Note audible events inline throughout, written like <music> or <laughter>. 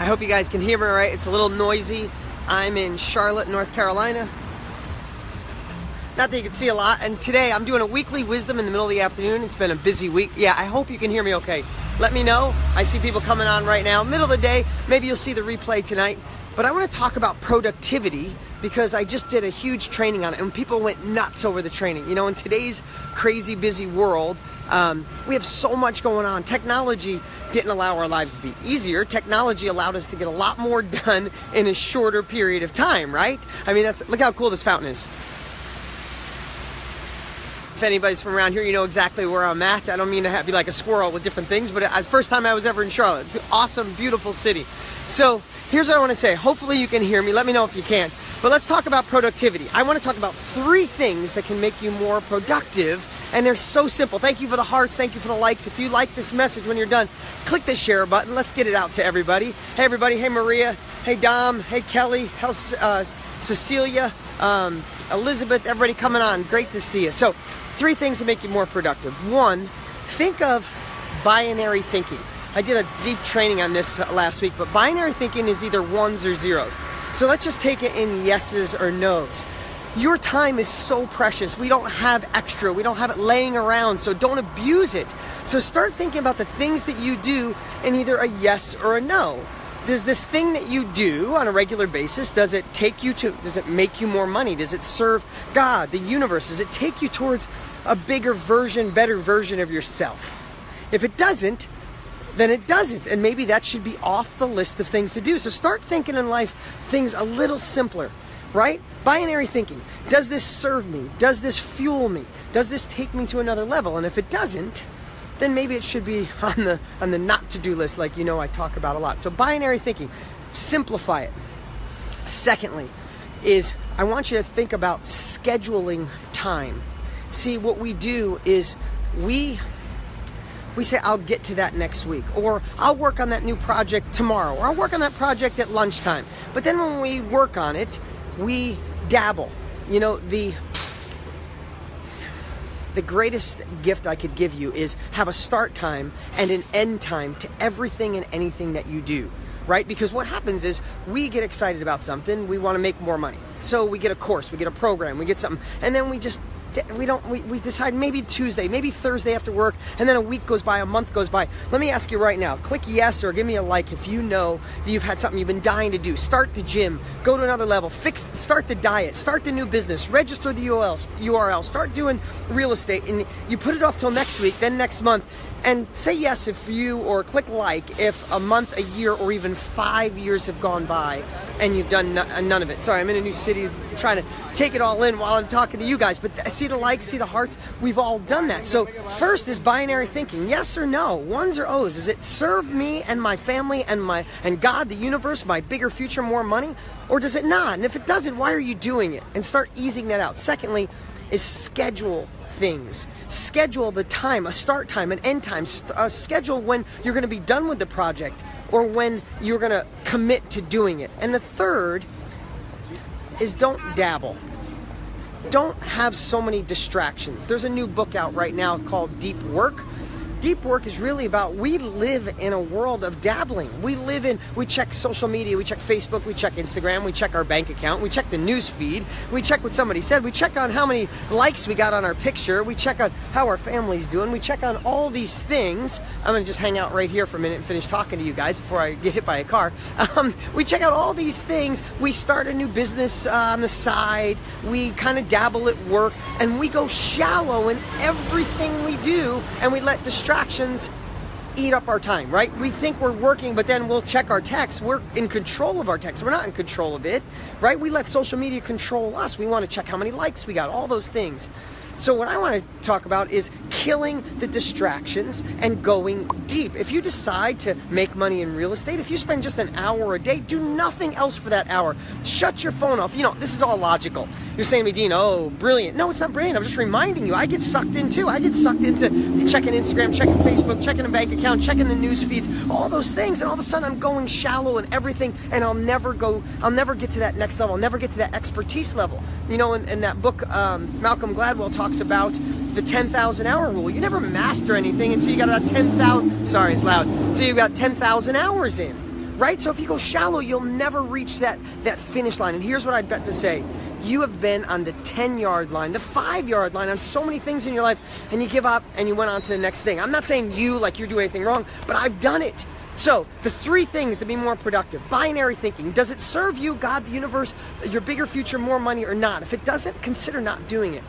I hope you guys can hear me right. It's a little noisy. I'm in Charlotte, North Carolina. Not that you can see a lot. And today I'm doing a weekly wisdom in the middle of the afternoon. It's been a busy week. Yeah, I hope you can hear me okay. Let me know. I see people coming on right now. Middle of the day. Maybe you'll see the replay tonight. But I want to talk about productivity because I just did a huge training on it and people went nuts over the training. You know, in today's crazy busy world, um, we have so much going on. Technology didn't allow our lives to be easier. Technology allowed us to get a lot more <laughs> done in a shorter period of time, right? I mean, that's look how cool this fountain is. If anybody's from around here, you know exactly where I'm at. I don't mean to be like a squirrel with different things, but it's first time I was ever in Charlotte. It's an awesome, beautiful city. So here's what I want to say. Hopefully you can hear me. Let me know if you can. But let's talk about productivity. I want to talk about three things that can make you more productive and they're so simple. Thank you for the hearts. Thank you for the likes. If you like this message when you're done, click the share button. Let's get it out to everybody. Hey, everybody. Hey, Maria. Hey, Dom. Hey, Kelly. Hey, uh, Cecilia. Um, Elizabeth. Everybody coming on. Great to see you. So, three things to make you more productive. One, think of binary thinking. I did a deep training on this last week, but binary thinking is either ones or zeros. So let's just take it in yeses or nos. Your time is so precious. We don't have extra. We don't have it laying around, so don't abuse it. So start thinking about the things that you do in either a yes or a no. Does this thing that you do on a regular basis, does it take you to, does it make you more money? Does it serve God, the universe? Does it take you towards a bigger version, better version of yourself? If it doesn't, then it doesn't. And maybe that should be off the list of things to do. So start thinking in life things a little simpler right? Binary thinking. Does this serve me? Does this fuel me? Does this take me to another level? And if it doesn't, then maybe it should be <laughs> on the on the not to do list like you know I talk about a lot. So binary thinking, simplify it. Secondly, is I want you to think about scheduling time. See, what we do is we we say I'll get to that next week or I'll work on that new project tomorrow or I'll work on that project at lunchtime. But then when we work on it, we dabble. You know, the the greatest gift I could give you is have a start time and an end time to everything and anything that you do, right? Because what happens is we get excited about something, we want to make more money. So we get a course, we get a program, we get something, and then we just we don't we, we decide maybe Tuesday, maybe Thursday after work, and then a week goes by, a month goes by. Let me ask you right now, click yes or give me a like if you know that you've had something you've been dying to do. Start the gym, go to another level, fix start the diet, start the new business, register the URL, URL, start doing real estate, and you put it off till next week, then next month, and say yes if you or click like if a month, a year, or even five years have gone by and you've done uh, none of it. Sorry, I'm in a new city trying to take it all in while I'm talking to you guys. But see the likes, see the hearts. We've all done that. So first is binary thinking: yes or no, ones or O's. Does it serve me and my family and my and God, the universe, my bigger future, more money, or does it not? And if it doesn't, why are you doing it? And start easing that out. Secondly, is schedule things. Schedule the time, a start time, an end time. Uh, schedule when you're going to be done with the project or when you're going to commit to doing it. And the third is don't dabble. Don't have so many distractions. There's a new book out right now called Deep Work deep work is really about we live in a world of dabbling. We live in, we check social media, we check Facebook, we check Instagram, we check our bank account, we check the news feed, we check what somebody said, we check on how many likes we got on our picture, we check on how our family's doing, we check on all these things. I'm gonna just hang out right here for a minute and finish talking to you guys before I get hit by a car. Um, we check out all these things. We start a new business uh, on the side, we kind of dabble at work, and we go shallow in everything we do, and we let distract distractions eat up our time, right? We think we're working, but then we'll check our text. We're in control of our text. We're not in control of it, right? We let social media control us. We want to check how many likes we got, all those things. So, what I want to talk about is killing the distractions and going deep. If you decide to make money in real estate, if you spend just an hour a day, do nothing else for that hour. Shut your phone off. You know, this is all logical. You're saying to me, Dean, oh, brilliant. No, it's not brilliant. I'm just reminding you. I get sucked in too. I get sucked into checking Instagram, checking Facebook, checking a bank account, checking the news feeds, all those things. And all of a sudden, I'm going shallow and everything, and I'll never go, I'll never get to that next level. I'll never get to that expertise level. You know, in, in that book, um, Malcolm Gladwell talks about the 10,000 hour rule. You never master anything until you got about 10,000, sorry, it's loud, until you got 10,000 hours in right? So if you go shallow, you'll never reach that, that finish line. And here's what I'd bet to say you have been on the 10 yard line, the 5 yard line on so many things in your life, and you give up and you went on to the next thing. I'm not saying you like you're doing anything wrong, but I've done it. So, the three things to be more productive binary thinking. Does it serve you, God, the universe, your bigger future, more money, or not? If it doesn't, consider not doing it.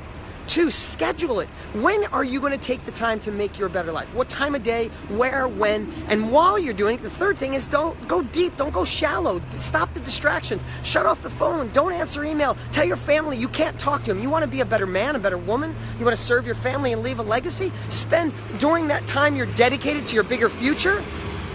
Two, schedule it. When are you going to take the time to make your better life? What time of day, where, when, and while you're doing it, the third thing is don't go deep, don't go shallow. Stop the distractions. Shut off the phone. Don't answer email. Tell your family you can't talk to them. You want to be a better man, a better woman? You want to serve your family and leave a legacy? Spend during that time you're dedicated to your bigger future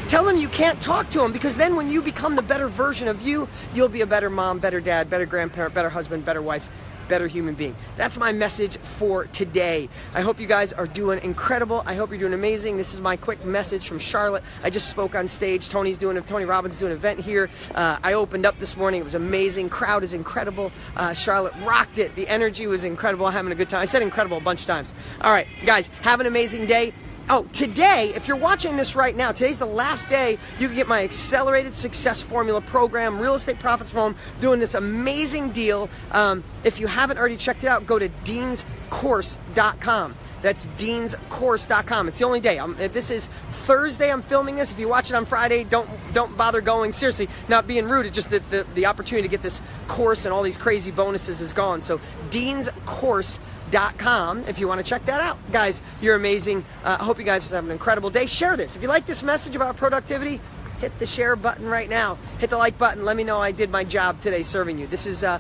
Tell them you can't talk to them because then when you become the better version of you, you'll be a better mom, better dad, better grandparent, better husband, better wife, better human being. That's my message for today. I hope you guys are doing incredible. I hope you're doing amazing. This is my quick message from Charlotte. I just spoke on stage. Tony's doing Tony Robbins doing an event here. Uh, I opened up this morning. It was amazing. Crowd is incredible. Uh, Charlotte rocked it. The energy was incredible. I'm having a good time. I said incredible a bunch of times. All right, guys, have an amazing day. Oh, today, if you're watching this right now, today's the last day you can get my Accelerated Success Formula program, Real Estate Profits Home, doing this amazing deal. Um, if you haven't already checked it out, go to deanscourse.com. That's deanscourse.com. It's the only day. I'm, this is Thursday. I'm filming this. If you watch it on Friday, don't don't bother going. Seriously, not being rude. It's just that the, the opportunity to get this course and all these crazy bonuses is gone. So deanscourse.com if you want to check that out. Guys, you're amazing. I uh, hope you guys have an incredible day. Share this. If you like this message about productivity, hit the share button right now. Hit the like button. Let me know I did my job today serving you. This is uh,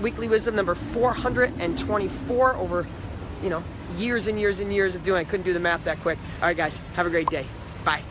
Weekly Wisdom number 424 over, you know, years and years and years of doing. I couldn't do the math that quick. All right, guys, have a great day. Bye.